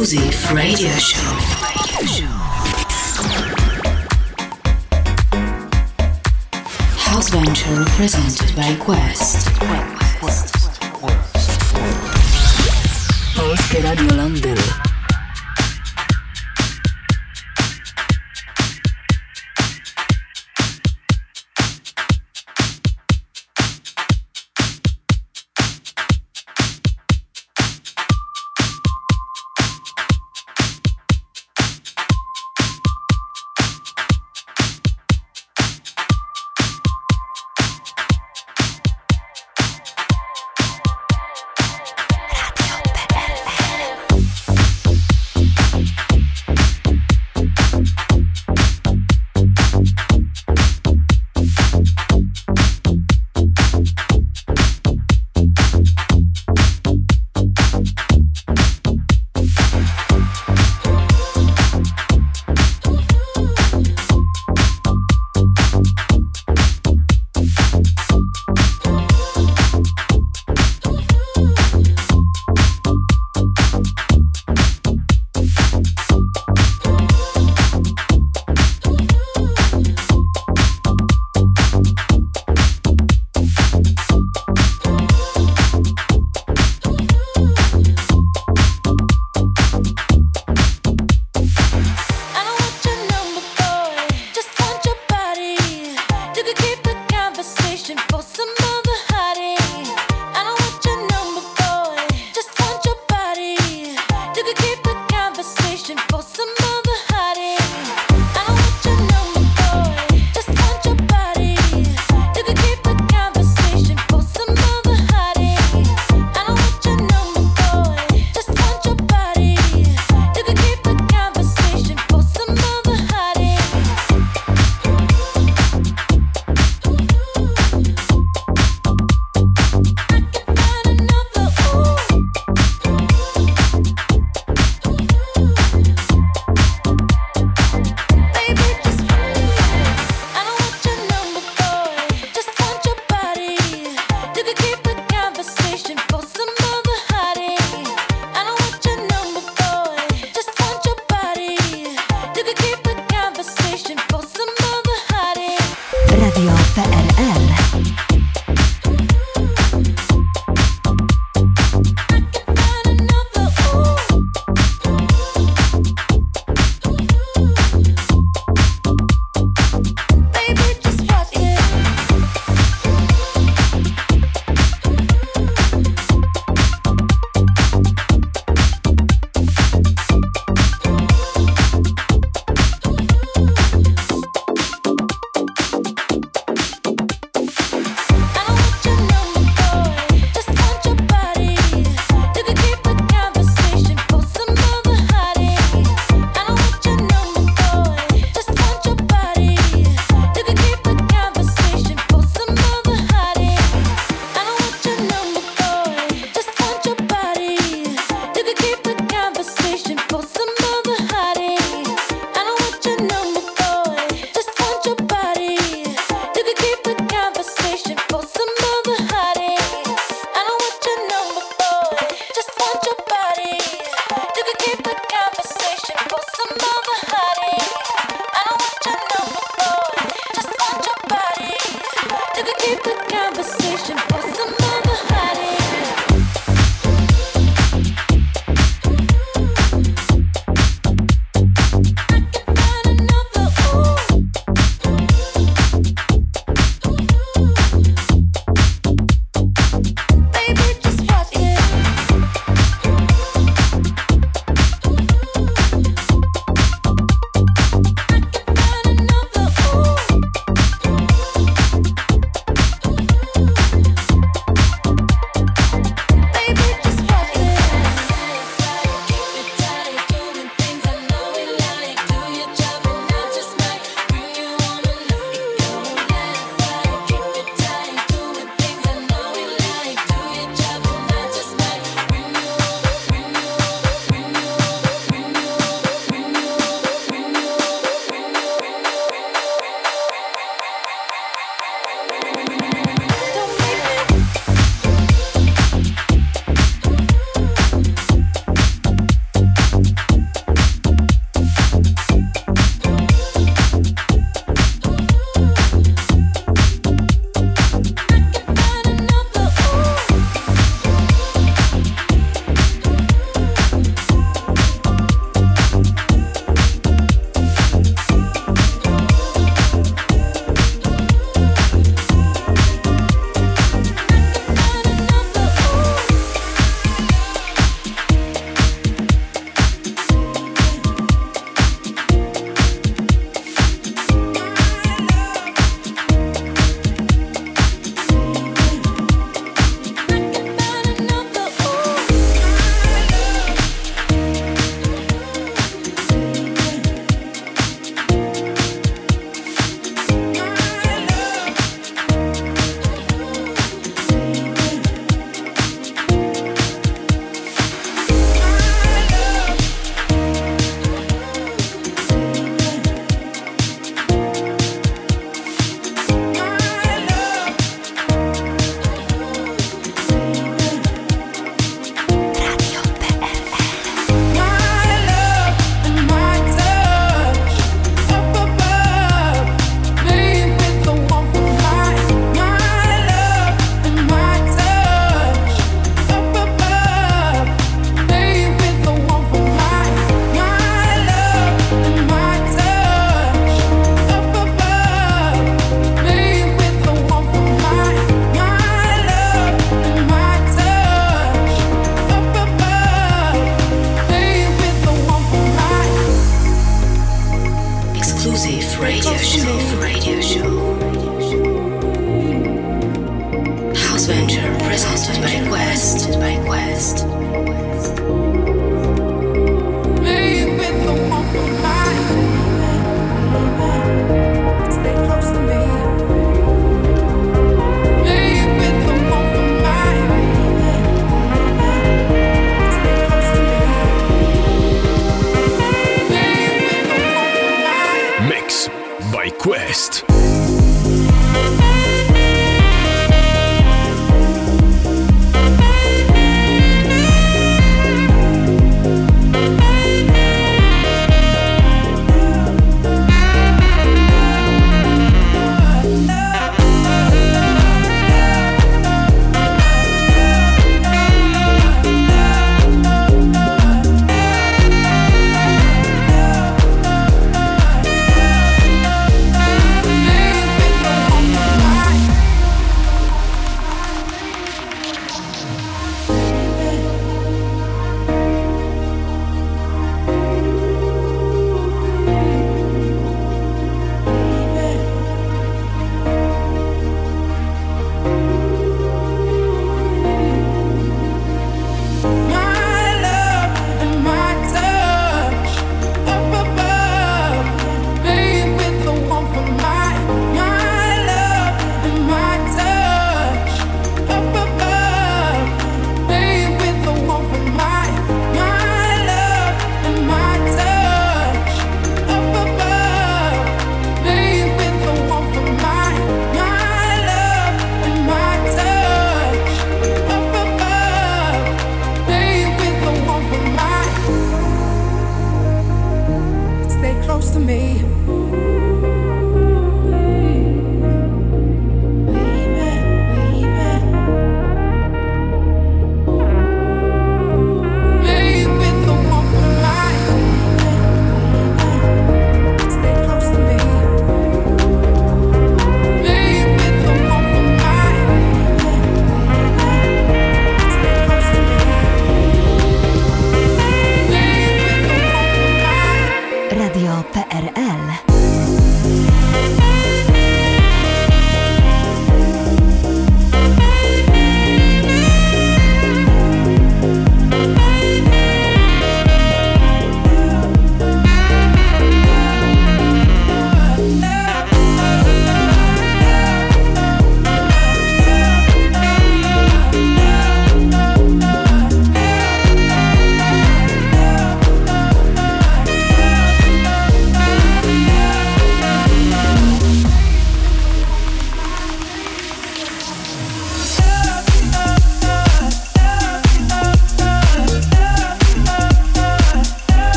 exclusive radio show. House Venture presented by Quest. keep the conversation for some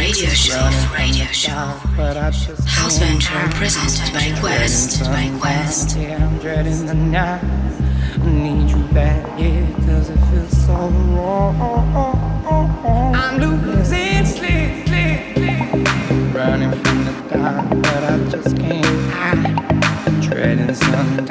Radio Show. Radio Show. House Venture presented by Quest. By Quest. Yeah, I'm dreading the night. I need you back, yeah, cause it feels so wrong. I'm losing sleep, sleep, sleep. Running from the dark, but I just can't. Ah. I'm dreading sundown.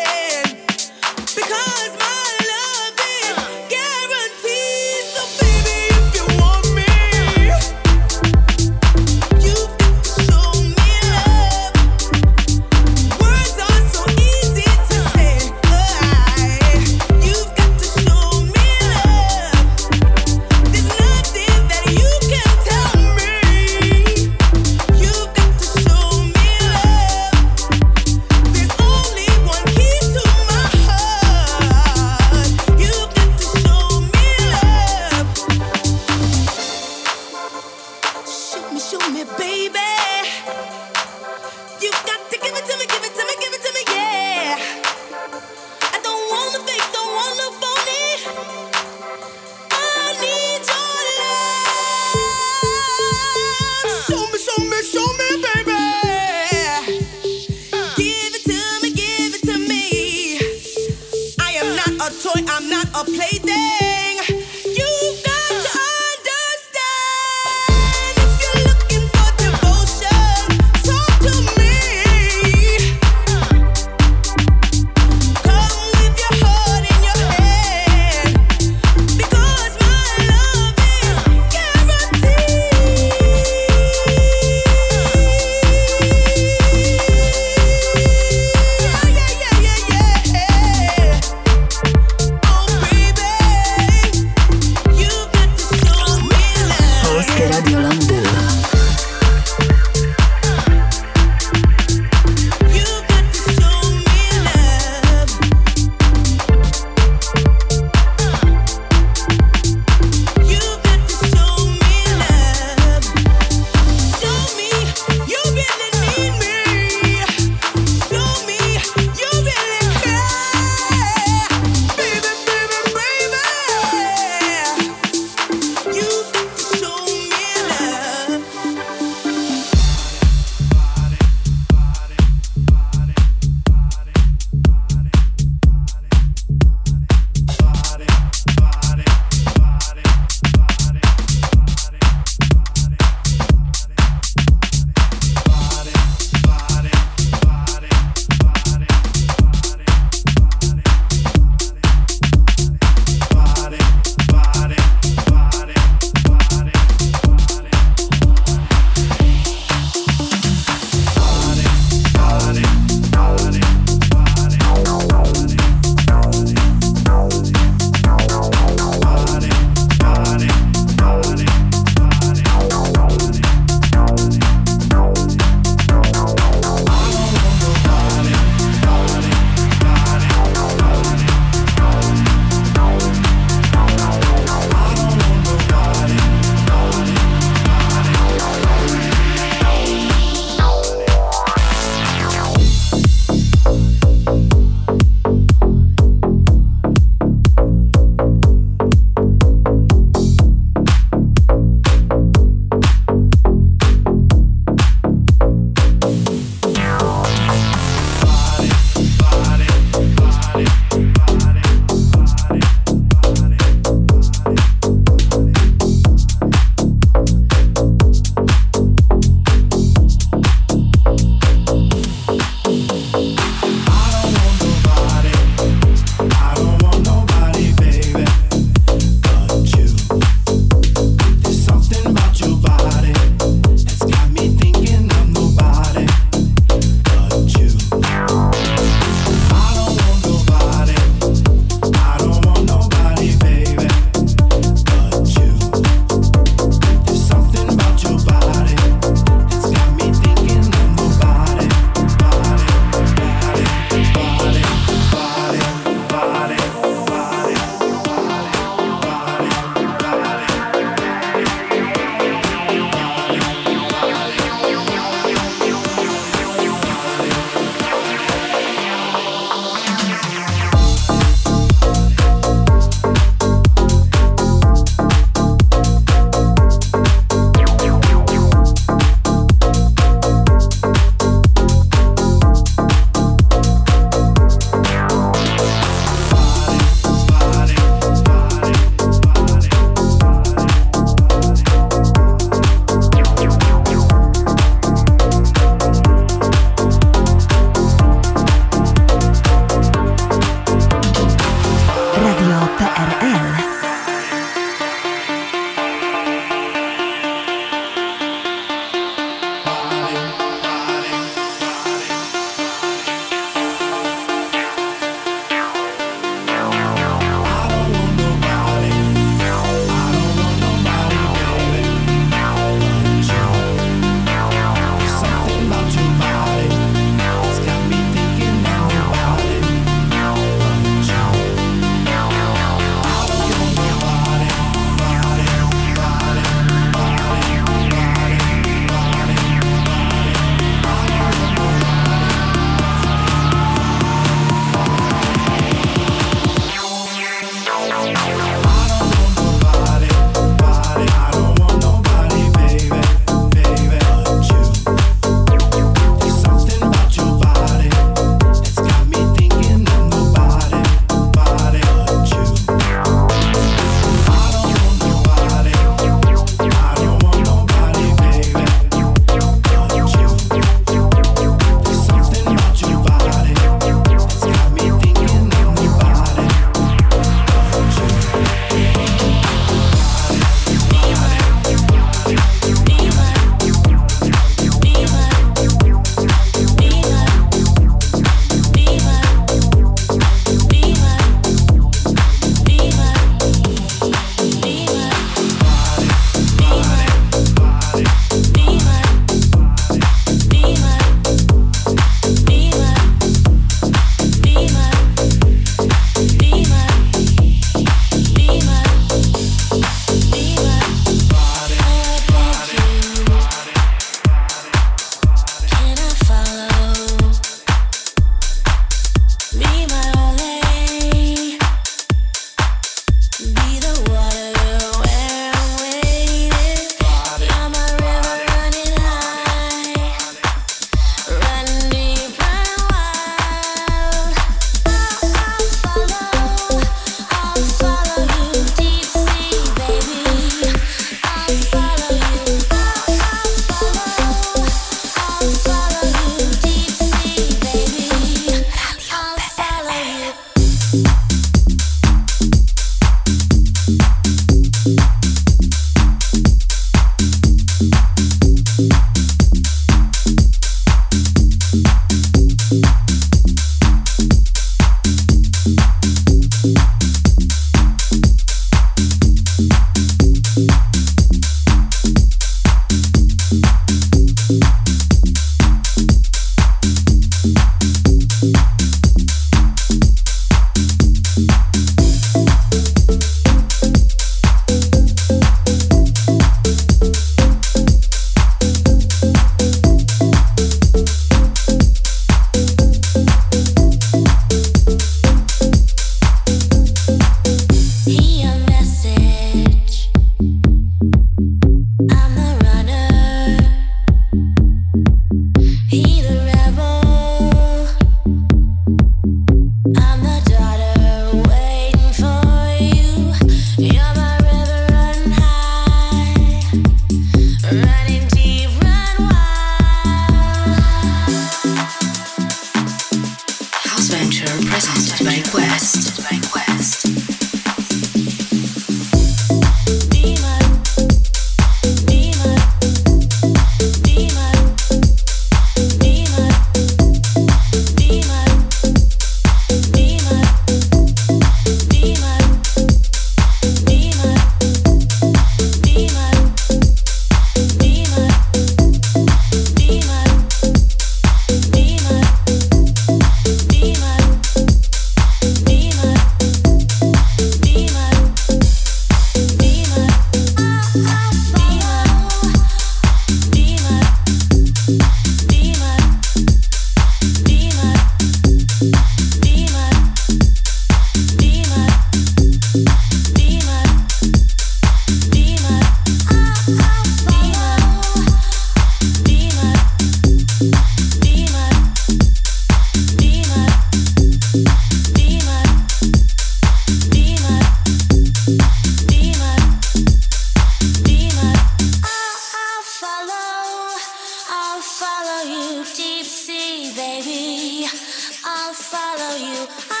As I climb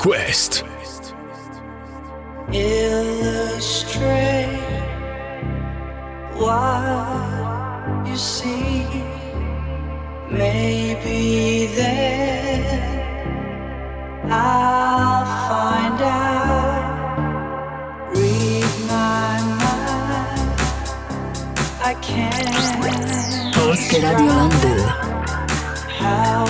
Quest. Illustrate what you see. Maybe then I'll find out. Read my mind. I can't. Post Radio London. How